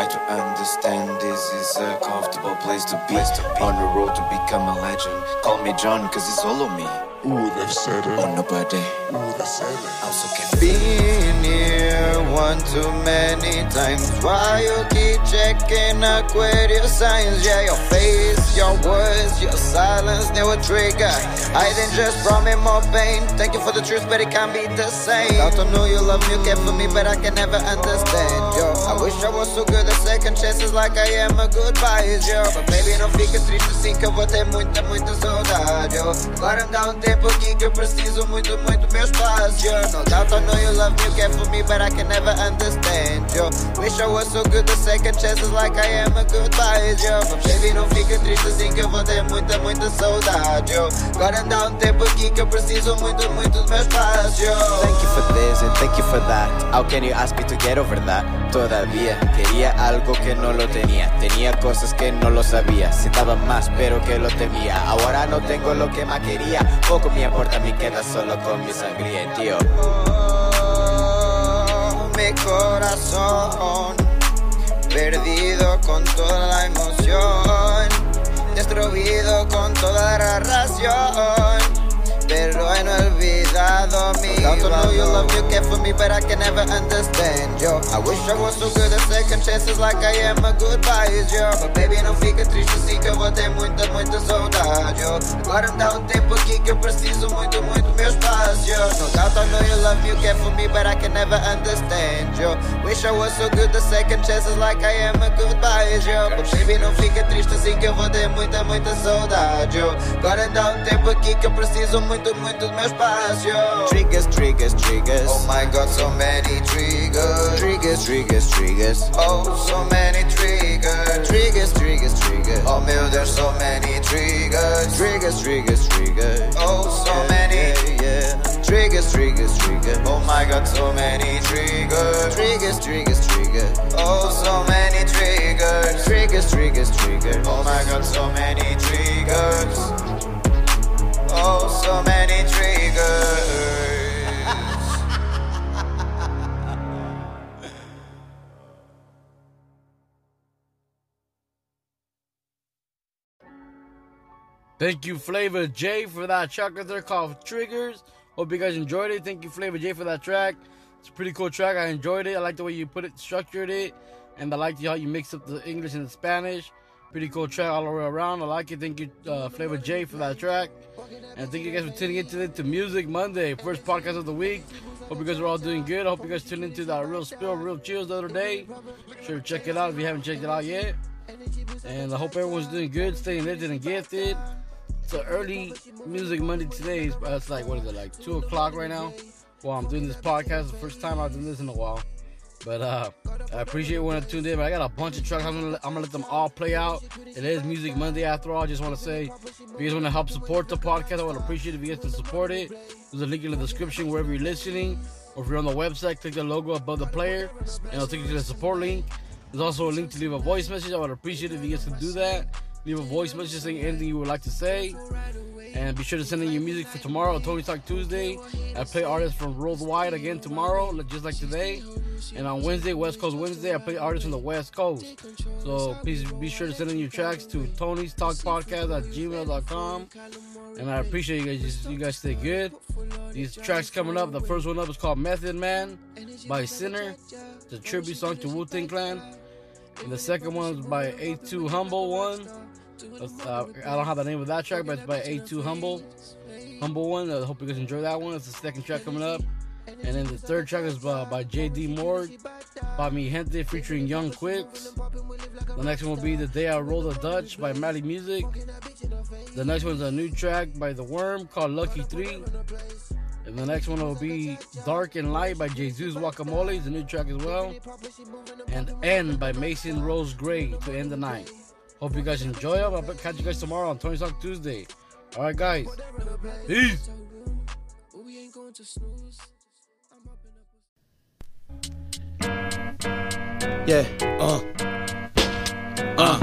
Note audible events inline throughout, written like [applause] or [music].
Try to understand, this is a comfortable place to be. On the road to become a legend. Call me John, cause it's all of me. Ooh, they said it. Or nobody. Ooh, they said it. I'm so can Been here one too many times. Why you keep checking Aquarius signs? Yeah, your face, your words, your silence, they were trigger. I didn't just brought me more pain. Thank you for the truth, but it can't be the same. I knew you love me, you care for me, but I can never understand. Yo, I wish I was so good at second chances like I am a goodbye, yo. Baby, não fica triste assim que eu vou ter muita, muita saudade, yo. Agora dá um tempo aqui que eu preciso muito, muito meu espaço, yo. No doubt I know you love me, you care for me, but I can never understand, yo. Wish I was so good at second chances like I am a goodbye, yo. Baby, não fica triste assim que eu vou ter muita, muita saudade, yo. Agora dá um tempo aqui que eu preciso muito, muito do meu espaço, yo. Thank you for this and thank you for that. How can you ask me to get over that? Todavía quería algo que no lo tenía. Tenía cosas que no lo sabía. Se daba más, pero que lo temía. Ahora no tengo lo que más quería. Poco me importa, me queda solo con mi sangría, tío. Mi corazón perdido con toda la emoción, destruido con toda la razón. Olvidado mi Don't know you love you care for me but I can never understand yo I wish I was so good at second chances like I am a goodbye yo But baby não fica triste assim que eu vou ter muita, muita saudade yo Agora me dá um tempo aqui que eu preciso muito, muito meu espaço yo No doubt I know you love me, you care for me but I can never understand yo Wish I was so good at second chances like I am a goodbye yo But baby não fica triste assim que eu vou ter muita, muita saudade yo Agora me dá um tempo aqui que eu preciso muito, muito do meu espaço yo Triggers, triggers, triggers. Oh my god, so many triggers. Triggers, triggers, triggers. Oh, so many triggers. Triggers, triggers, triggers. Oh meu Deus, so many triggers. Triggers, triggers, triggers. Oh, so many. Yeah, yeah. Triggers, triggers, triggers. Oh my god, so many triggers. Triggers, triggers, triggers. Oh, so many triggers. Triggers, triggers, triggers. Oh my god, so many triggers. Oh, so many triggers. Thank you, Flava J, for that track right there called Triggers. Hope you guys enjoyed it. Thank you, Flava J, for that track. It's a pretty cool track. I enjoyed it. I like the way you put it, structured it, and I like how you mix up the English and the Spanish. Pretty cool track all the way around. I like it. Thank you, uh, Flava J, for that track. And thank you guys for tuning into the to Music Monday, first podcast of the week. Hope you guys are all doing good. I hope you guys tuned into that Real Spill, Real Chills the other day. Sure check it out if you haven't checked it out yet. And I hope everyone's doing good, staying lifted and gifted. An early Music Monday today. It's, uh, it's like, what is it, like 2 o'clock right now? Well, I'm doing this podcast. The first time I've done this in a while. But uh, I appreciate when I tuned in. But I got a bunch of tracks. I'm gonna, I'm gonna let them all play out. It is Music Monday after all. I just want to say, if you guys want to help support the podcast, I would appreciate if you guys can support it. There's a link in the description wherever you're listening, or if you're on the website, click the logo above the player, and it'll take you to the support link. There's also a link to leave a voice message. I would appreciate it if you guys can do that. Leave a voice message saying anything you would like to say. And be sure to send in your music for tomorrow, Tony Talk Tuesday. I play artists from worldwide again tomorrow, just like today. And on Wednesday, West Coast Wednesday, I play artists from the West Coast. So please be sure to send in your tracks to Tony's Talk Podcast at gmail.com. And I appreciate you guys. You guys stay good. These tracks coming up. The first one up is called Method Man by Sinner. It's a tribute song to Wu Tang Clan. And the second one is by A2 Humble One. Uh, I don't have the name of that track, but it's by A2 Humble. Humble One. I hope you guys enjoy that one. It's the second track coming up. And then the third track is by, by JD Morg, by Mi Gente featuring Young Quicks. The next one will be The Day I Roll the Dutch by Mally Muzik. The next one's a new track by The Wurm called Lucky 3. And the next one will be Dark and Light by Jayzeuss Guackamoley, it's a new track as well. And End by Mason Rose Gray to end the night. Hope you guys enjoy them. I'll catch you guys tomorrow on Tony Talk Tuesday. All right, guys. Peace. Yeah, uh, uh,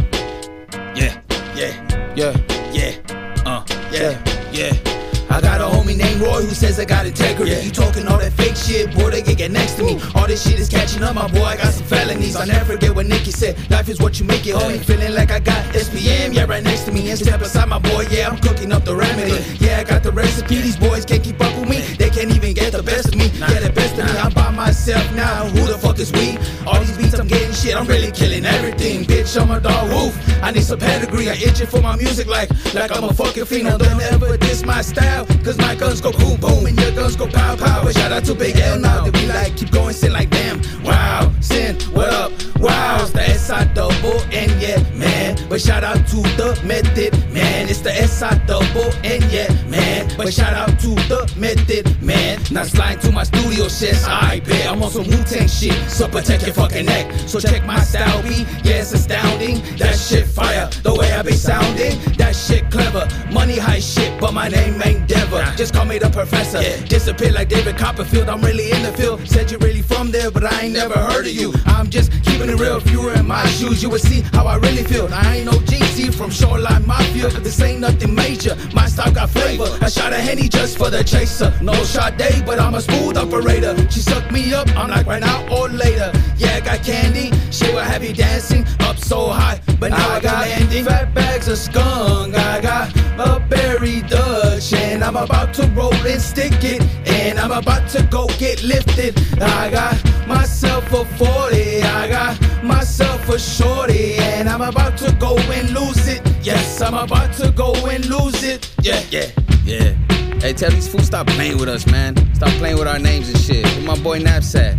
yeah, yeah, yeah, yeah, uh, yeah, yeah. I got a homie named Roy who says I got integrity. You talking all that fake shit, boy, they get, get next to me. All this shit is catching up, my boy. I got some felonies. I'll never forget what Nicky said. Life is what you make it, homie. Feeling like I got SPM, yeah, right next to me. And step aside, my boy, yeah, I'm cooking up the remedy. Yeah, I got the recipe. These boys can't keep up with me. They can't even get the best of me. Yeah, the best of me. I'm myself now. Who the fuck is we? All these beats I'm getting shit, I'm really killing everything. Bitch, I'm a dog woof. I need some pedigree. I itching for my music like like I'm a fucking fiend. Don't ever diss my style. Cause my guns go boom boom and your guns go pow pow. But shout out to Big L now. They be like, keep going, sin like damn. Wow, sin, what up? Wow, it's the SI double N, yeah, man. But shout out to the method, man. It's the SI double N, yeah, man. But shout out to the method, man. Now slide to my studio shit. I bet I'm on some Wu Tang shit. So protect your fucking neck. So check my style B. Yeah, it's astounding. That shit fire. The way I be sounding. That shit clever. Money high shit, but my name ain't Dever. Just call me the professor. Disappear like David Copperfield. I'm really in the field. Said you really from there, but I ain't never heard of you. I'm just keeping real. If you were in my shoes, you would see how I really feel. I ain't no GT from Shoreline Mafia. But this ain't nothing major. My style got flavor. I shot a henny just for the chaser. No shot day, but I'm a smooth operator. She sucked me up. I'm like right now or later. Yeah, I got candy. She will have you dancing up so high, but now I, got landing. Fat bags of skunk. I got a berry Dutch, and I'm about to roll and stick it, and I'm about to go get lifted. I got myself a 40. I got myself a shorty, and I'm about to go and lose it. Yes, I'm about to go and lose it. Yeah, yeah, yeah. Hey, tell these fools stop playing with us, man. Stop playing with our names and shit. Where my boy Knapsack?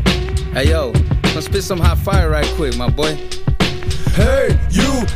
Hey, yo, come spit some hot fire right quick, my boy. Hey,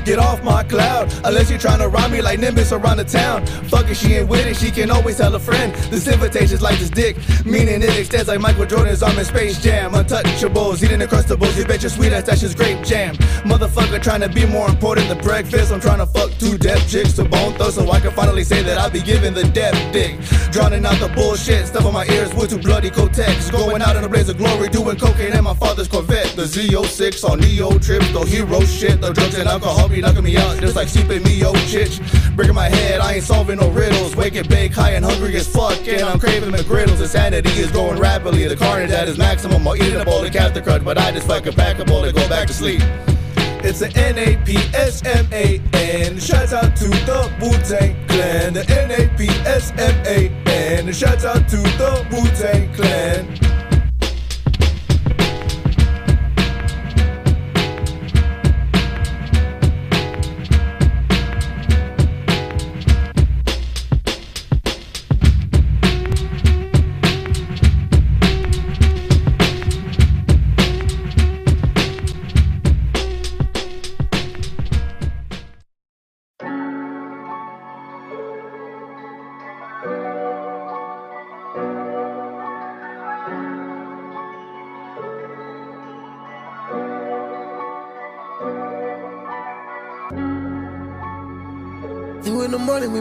get off my cloud. Unless you're trying to rhyme me like Nimbus around the town. Fuck it, she ain't with it, she can always tell a friend. This invitation's like this dick, meaning it extends like Michael Jordan's arm in Space Jam. Untouchables, eating the crustables, you bet your sweet ass that's just grape jam. Motherfucker trying to be more important than breakfast. I'm trying to fuck two deaf chicks to bone throw so I can finally say that I'll be giving the deaf dick. Drowning out the bullshit, stuff on my ears with two bloody Kotex. Going out in a blaze of glory, doing cocaine in my father's Corvette. The Z06 on Neo trips, the hero shit. The drugs and alcohol be knocking me out, just like sleeping me, yo, chitch. Breaking my head, I ain't solving no riddles. Waking bake, high and hungry as fuck, and I'm craving McGriddles. Insanity is growing rapidly. The carnage at its maximum. I'll eat a bowl of Captain Crunch, but I just fucking pack a bowl and go back to sleep. It's a N-A-P-S-M-A-N. Shouts out to the Wu-Tang Clan. The N-A-P-S-M-A-N. Shouts out to the Wu-Tang Clan.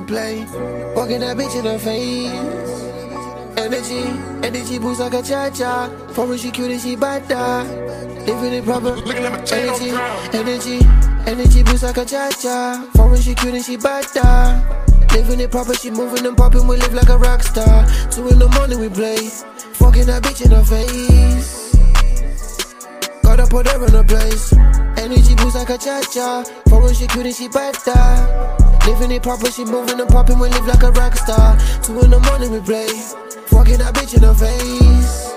The morning we play, walking that bitch in her face. Energy, energy boost like a cha-cha. Foreign she cute and she bada. Living it proper. Energy, energy, energy boost like a cha-cha. Foreign she cute and she bada. Living it proper, she moving and popping, we live like a rock star. Two in the morning we play, fucking that bitch in her face. Gotta put her in her place. Energy boost like a cha-cha. Foreign she cute and she bada. Living it proper, she moving and popping, we live like a rock star. Two in the morning we play, fucking that bitch in her face.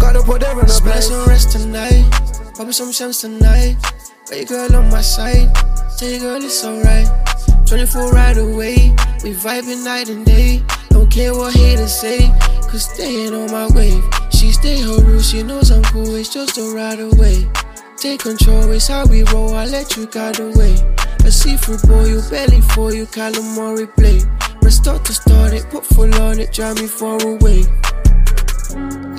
Gotta put her in Splash place. and rest tonight. Pop me some shams tonight. Got your girl on my side. Tell your girl it's alright. 24 right away. We vibing night and day. Don't care what haters say. Cause they ain't on my wave. Stay her rules. She knows I'm cool. It's just a ride away. Take control. It's how we roll. I let you guide the way. A seafood boy. You belly for you. Calamari play. Press start to start it. Put full on it. Drive me far away.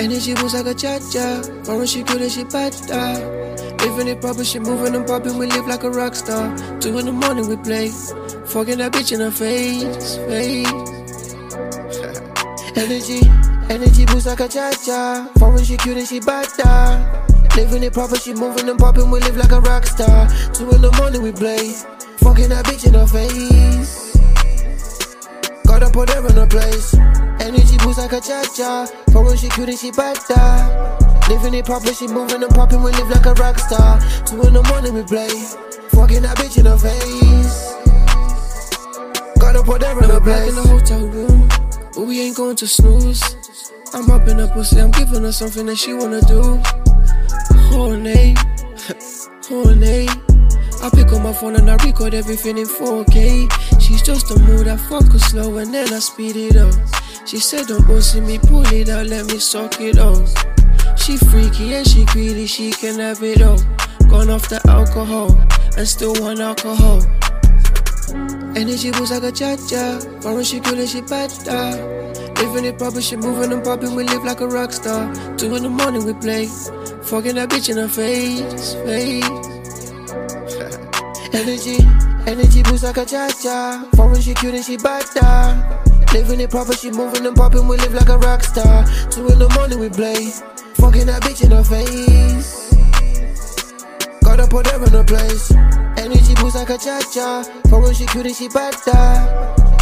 Energy boost like a cha-cha. Foreign she good and she bada. Living it proper, she moving and popping, we live like a rock star. Two in the morning we play, fucking that bitch in her face, face. [laughs] energy, energy boost like a cha-cha. Foreign she cute and she bada. Living it proper, she moving and popping, we live like a rock star. Two in the morning we play, fucking that bitch in her face. Gotta put her in her place. Energy boost like a cha-cha. Foreign she cute and she bada. Living it proper, she moving and popping, we live like a rock star. Two in the morning we play, fucking that bitch in her face. Gotta put her in her place. in the hotel room, but we ain't going to snooze. I'm up in her pussy, I'm giving her something that she wanna do. Horny, [laughs] horny. I pick up my phone and I record everything in 4K. She's just a mood, I fuck her slow and then I speed it up. She said, Don't bossy me, pull it out, let me suck it off. She freaky and she greedy, she can have it all. Gone off the alcohol and still want alcohol. Energy was like a cha cha. Foreign she good and she bad ah. Living it proper, she moving and popping, we live like a rock star. Two in the morning we play, fucking that bitch in her face, face. energy, energy boost like a cha cha. Foreign she cute and she bad Living it proper, she moving and popping, we live like a rock star. Two in the morning we play, fucking that bitch in her face. Gotta put her in her place. Energy boost like a cha cha. Foreign she cute and she bad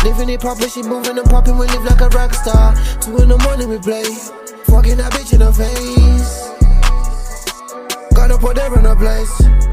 Living it proper, she moving and popping, we live like a rock star. Two in the morning we play, fucking that bitch in her face. Gotta put her in her place.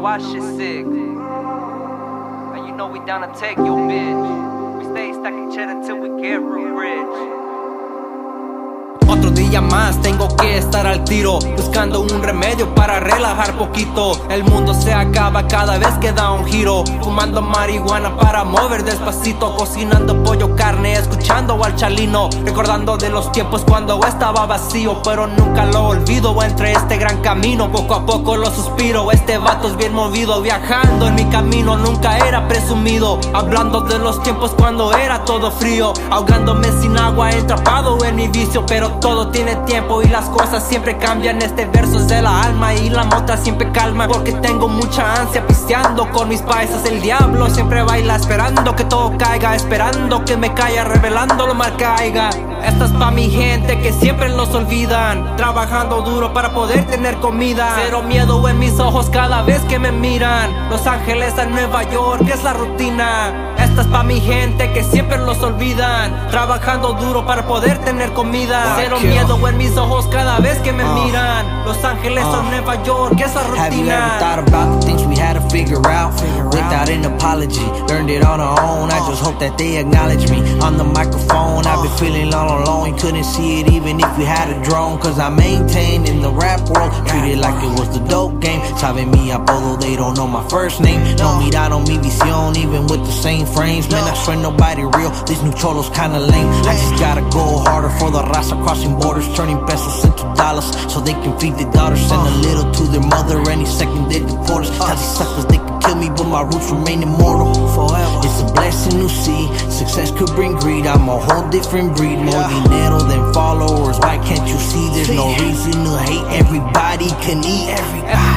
watch this. Estar al tiro, buscando un remedio para relajar poquito. El mundo se acaba cada vez que da un giro, fumando marihuana para mover despacito, cocinando pollo, carne, escuchando al chalino, recordando de los tiempos cuando estaba vacío, pero nunca lo olvido entre este gran camino. Poco a poco lo suspiro, este vato es bien movido, viajando en mi camino, nunca era presumido, hablando de los tiempos cuando era todo frío, ahogándome sin agua, entrapado en mi vicio, pero todo tiene tiempo y las cosas siempre cambian. Este verso de la alma y la mota siempre calma. Porque tengo mucha ansia pisteando con mis paisas. El diablo siempre baila esperando que todo caiga, esperando que me caiga, revelando lo mal caiga. Esta es pa' mi gente que siempre los olvidan. Trabajando duro para poder tener comida. Cero miedo en mis ojos cada vez que me miran. Los Ángeles a Nueva York es la rutina. Esta es pa' mi gente que siempre los olvidan. Trabajando duro para poder tener comida. Cero miedo en mis ojos cada vez que me uh. miran. Los Ángeles a uh. Nueva York es la rutina. Apology. Learned it on our own. I just hope that they acknowledge me. On the microphone, I've been feeling all alone. Couldn't see it even if we had a drone. Cause I maintain in the rap world. Treat it like it was the dope game. Saben mi apodo, they don't know my first name. No miraron mi visión, even with the same frames. Man, I swear nobody real. These new cholos kinda lame. I just gotta go harder for the raza crossing borders. Turning pesos into dollars so they can feed their daughters. Send a little to their mother any second they us. Tell these suckers they kill me, but my roots remain immortal forever. It's a blessing to see. Success could bring greed. I'm a whole different breed. More dinero than followers. Why can't you see? There's no reason to hate. Everybody can eat. Everybody.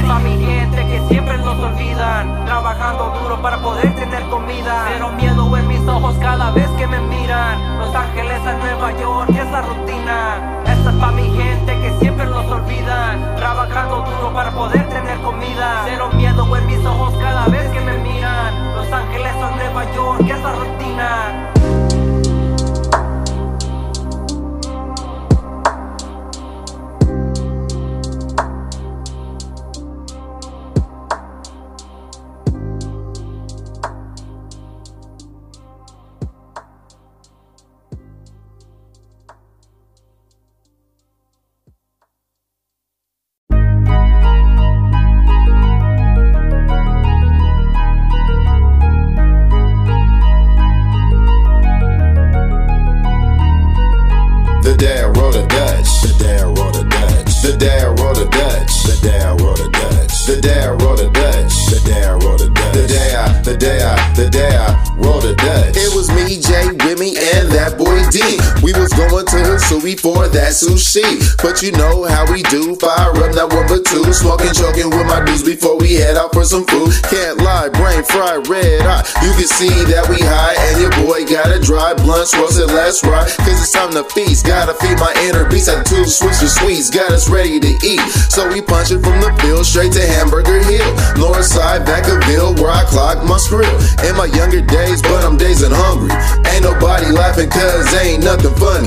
que siempre los olvidan. Trabajando duro para poder tener comida. Pero miedo en mis ojos cada vez que me miran. Los Ángeles a Nueva York es la rutina. Esta es Nueva York It was me, Jay, Remy, and that boy D. Going to Hisui for that sushi. But you know how we do. Fire up that one but two. Smoking, choking with my dudes before we head out for some food. Can't lie, brain fried, red hot. You can see that we high, and your boy got a dry blunt, roasted let's ride. Cause it's time to feast. Gotta feed my inner beast. Had two switch of sweets, got us ready to eat. So we punch it from the field straight to Hamburger Hill. North side, back Vacaville, where I clock my skrill. In my younger days, but I'm dazed and hungry. Ain't nobody laughing cause ain't nothing funny.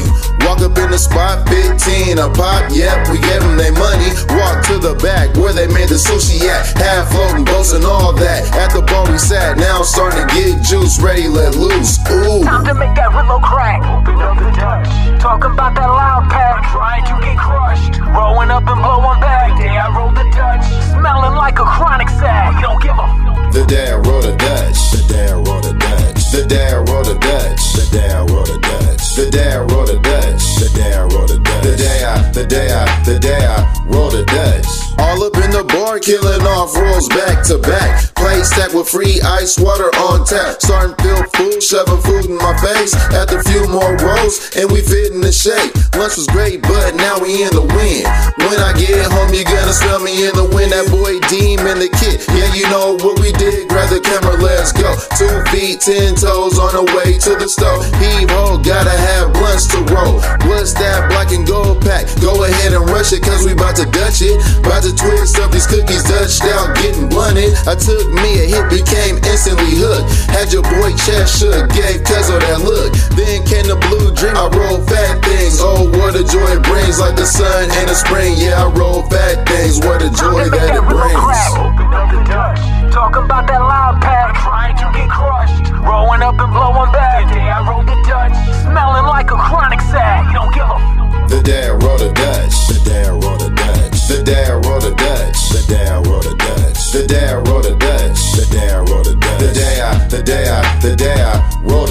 Walk up in the spot, 15 a pop, yep, we gave them their money. Walk to the back where they made the sushi at. Half floating boats and all that. At the bar we sat, now I'm starting to get juice, ready, let loose. Ooh. Time to make that Rillo crack. Open up the Dutch. Talking about that loud pack. Trying to get crushed. Rolling up and blowing back. Day I rolled the Dutch. Killing off rolls back to back. Play stack with free ice water on tap. Starting feel full, shoving food my face. After a few more rolls, and we fit in the shape. Lunch was great, but now we in the wind. When I get home, you gonna smell me in the wind. That boy Deem in the kit. Yeah, you know what we did. Grab the camera, let's go. Two feet, ten toes on the way to the stove. Heave ho, gotta have blunts to roll. What's that black and gold pack? Go ahead and rush it, cause we about to Dutch it. About to twist up these cookies, Dutched out, getting blunted. I took me a hit, became instantly hooked. Had your boy chest shook, gave cuz of that look. Then came the blue dream, I roll fat things. Oh, what a joy it brings, like the sun in the spring. Yeah, I roll fat things, what a joy that it brings. Open up the Dutch. Talking about that loud pack. Trying to get crushed. Rolling up and blowing back. Day I rolled the Dutch. Smelling like a chronic sack. We don't give a The dad rolled a Dutch. The dad rolled a Dutch. The dad rolled a Dutch. The dad rolled a Dutch. The dad rolled a The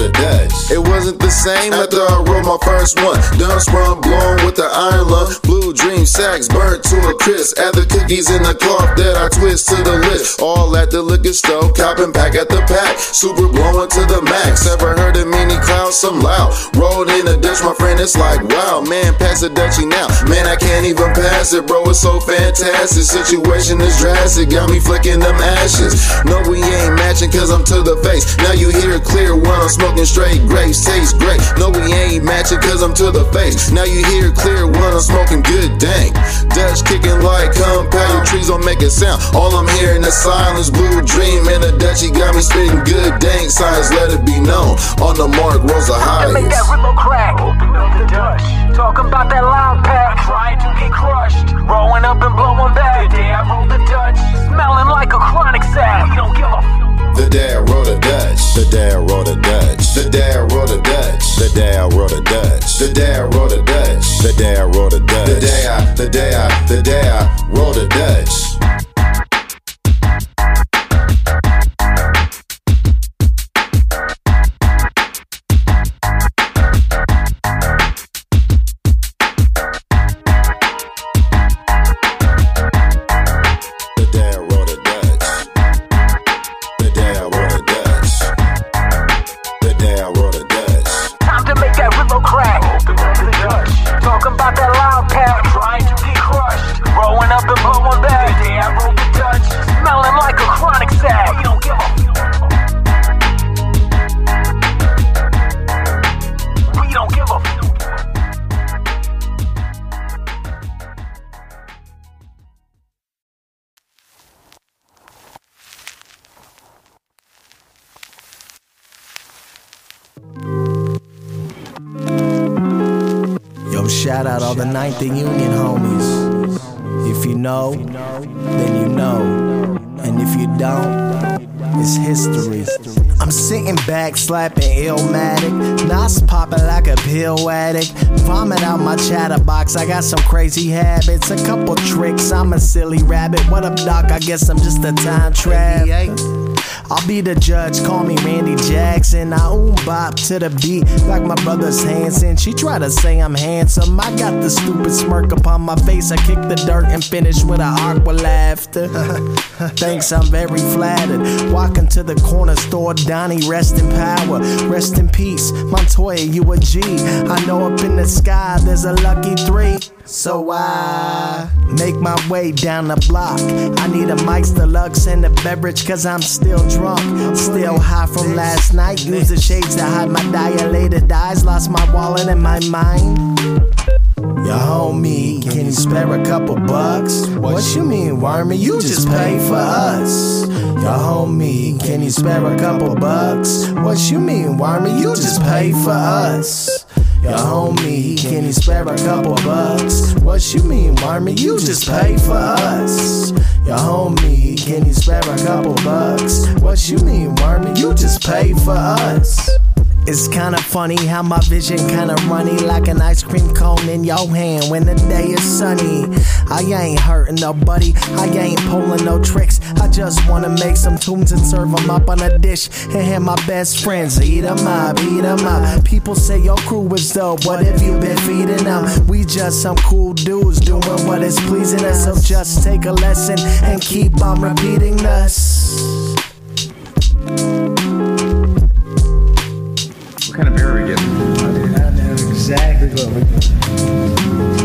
It wasn't the same after I rolled my first one. Done sprung, blown with the iron lung. Blue dream sacks burnt to a crisp. Add the cookies in the cloth that I twist to the list. All at the liquor store, copping back at the pack. Super blowing to the max. Ever heard of mini clouds? Some loud. Rolled in a Dutch, my friend. It's like, wow, man, pass the Dutchie now. Man, I can't even pass it, bro. It's so fantastic. Situation is drastic, got me flicking them ashes. No, we ain't matching cause I'm to the face. Now you hear clear when I'm smoking straight grapes. Tastes great. No, we ain't matching cause I'm to the face. Now you hear clear when I'm smoking good dang. Dutch kicking like compound. Your trees don't make a sound. All I'm hearing is silence. Blue dream and the Dutchie got me spitting good dang signs. Let it be known. On the mark, rolls the to make highest. that Rillo crack. Open up the Dutch. Talking about that loud pack. Trying to get crushed. Rolling up and blowing back. Day I rolled the Dutch. Smelling like a chronic sack. We don't give a The dad rolled a Dutch. The dad rolled a Dutch. The dad rolled a Dutch. The dad rolled a Dutch. The dad rolled a Dutch. The dad rolled a Dutch. The day I, the day I, the day I rolled a Dutch. The Ninth and Union homies. If you know, then you know. And if you don't, it's history. I'm sitting back, slapping Illmatic. Nas popping like a pill addict. Vomit out my chatterbox. I got some crazy habits, a couple tricks. I'm a silly rabbit. What up, Doc? I guess I'm just a time trap. I'll be the judge, call me Randy Jackson. I oom bop to the beat like my brother's Hanson. She try to say I'm handsome. I got the stupid smirk upon my face. I kick the dirt and finish with an aqua laughter. [laughs] Thanks, I'm very flattered. Walking to the corner store, Donnie, rest in power, rest in peace. Montoya, you a G. I know up in the sky there's a lucky three. So I make my way down the block. I need a Mike's Deluxe and a beverage cause I'm still drunk. Still high from last night. Use the shades to hide my dilated eyes. Lost my wallet and my mind. Yo, homie, can you spare a couple bucks? What you mean, wormy? You just pay for us. Yo, homie, can you spare a couple bucks? What you mean, wormy? You just pay for us. Yo, homie, can you spare a couple bucks? What you mean, wormy? You just pay for us. Yo, homie, can you spare a couple bucks? What you mean, wormy? You just pay for us. It's kinda funny how my vision kinda runny like an ice cream cone in your hand when the day is sunny. I ain't hurting nobody, I ain't pulling no tricks. I just wanna make some tunes and serve them up on a dish and have my best friends eat them up, eat them up. People say your crew is dope, what have you been feeding them? We just some cool dudes doing what is pleasing us, so just take a lesson and keep on repeating us. Kind of beer are we getting? I don't know exactly what we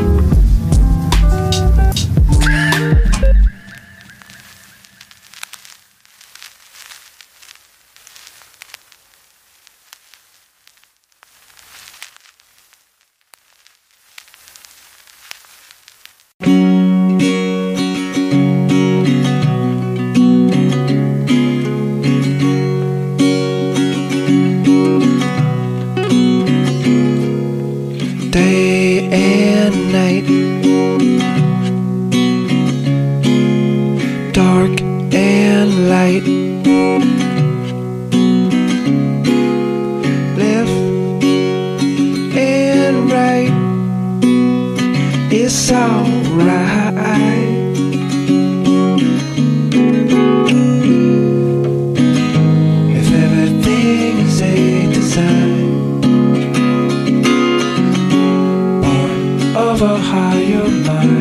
higher mind.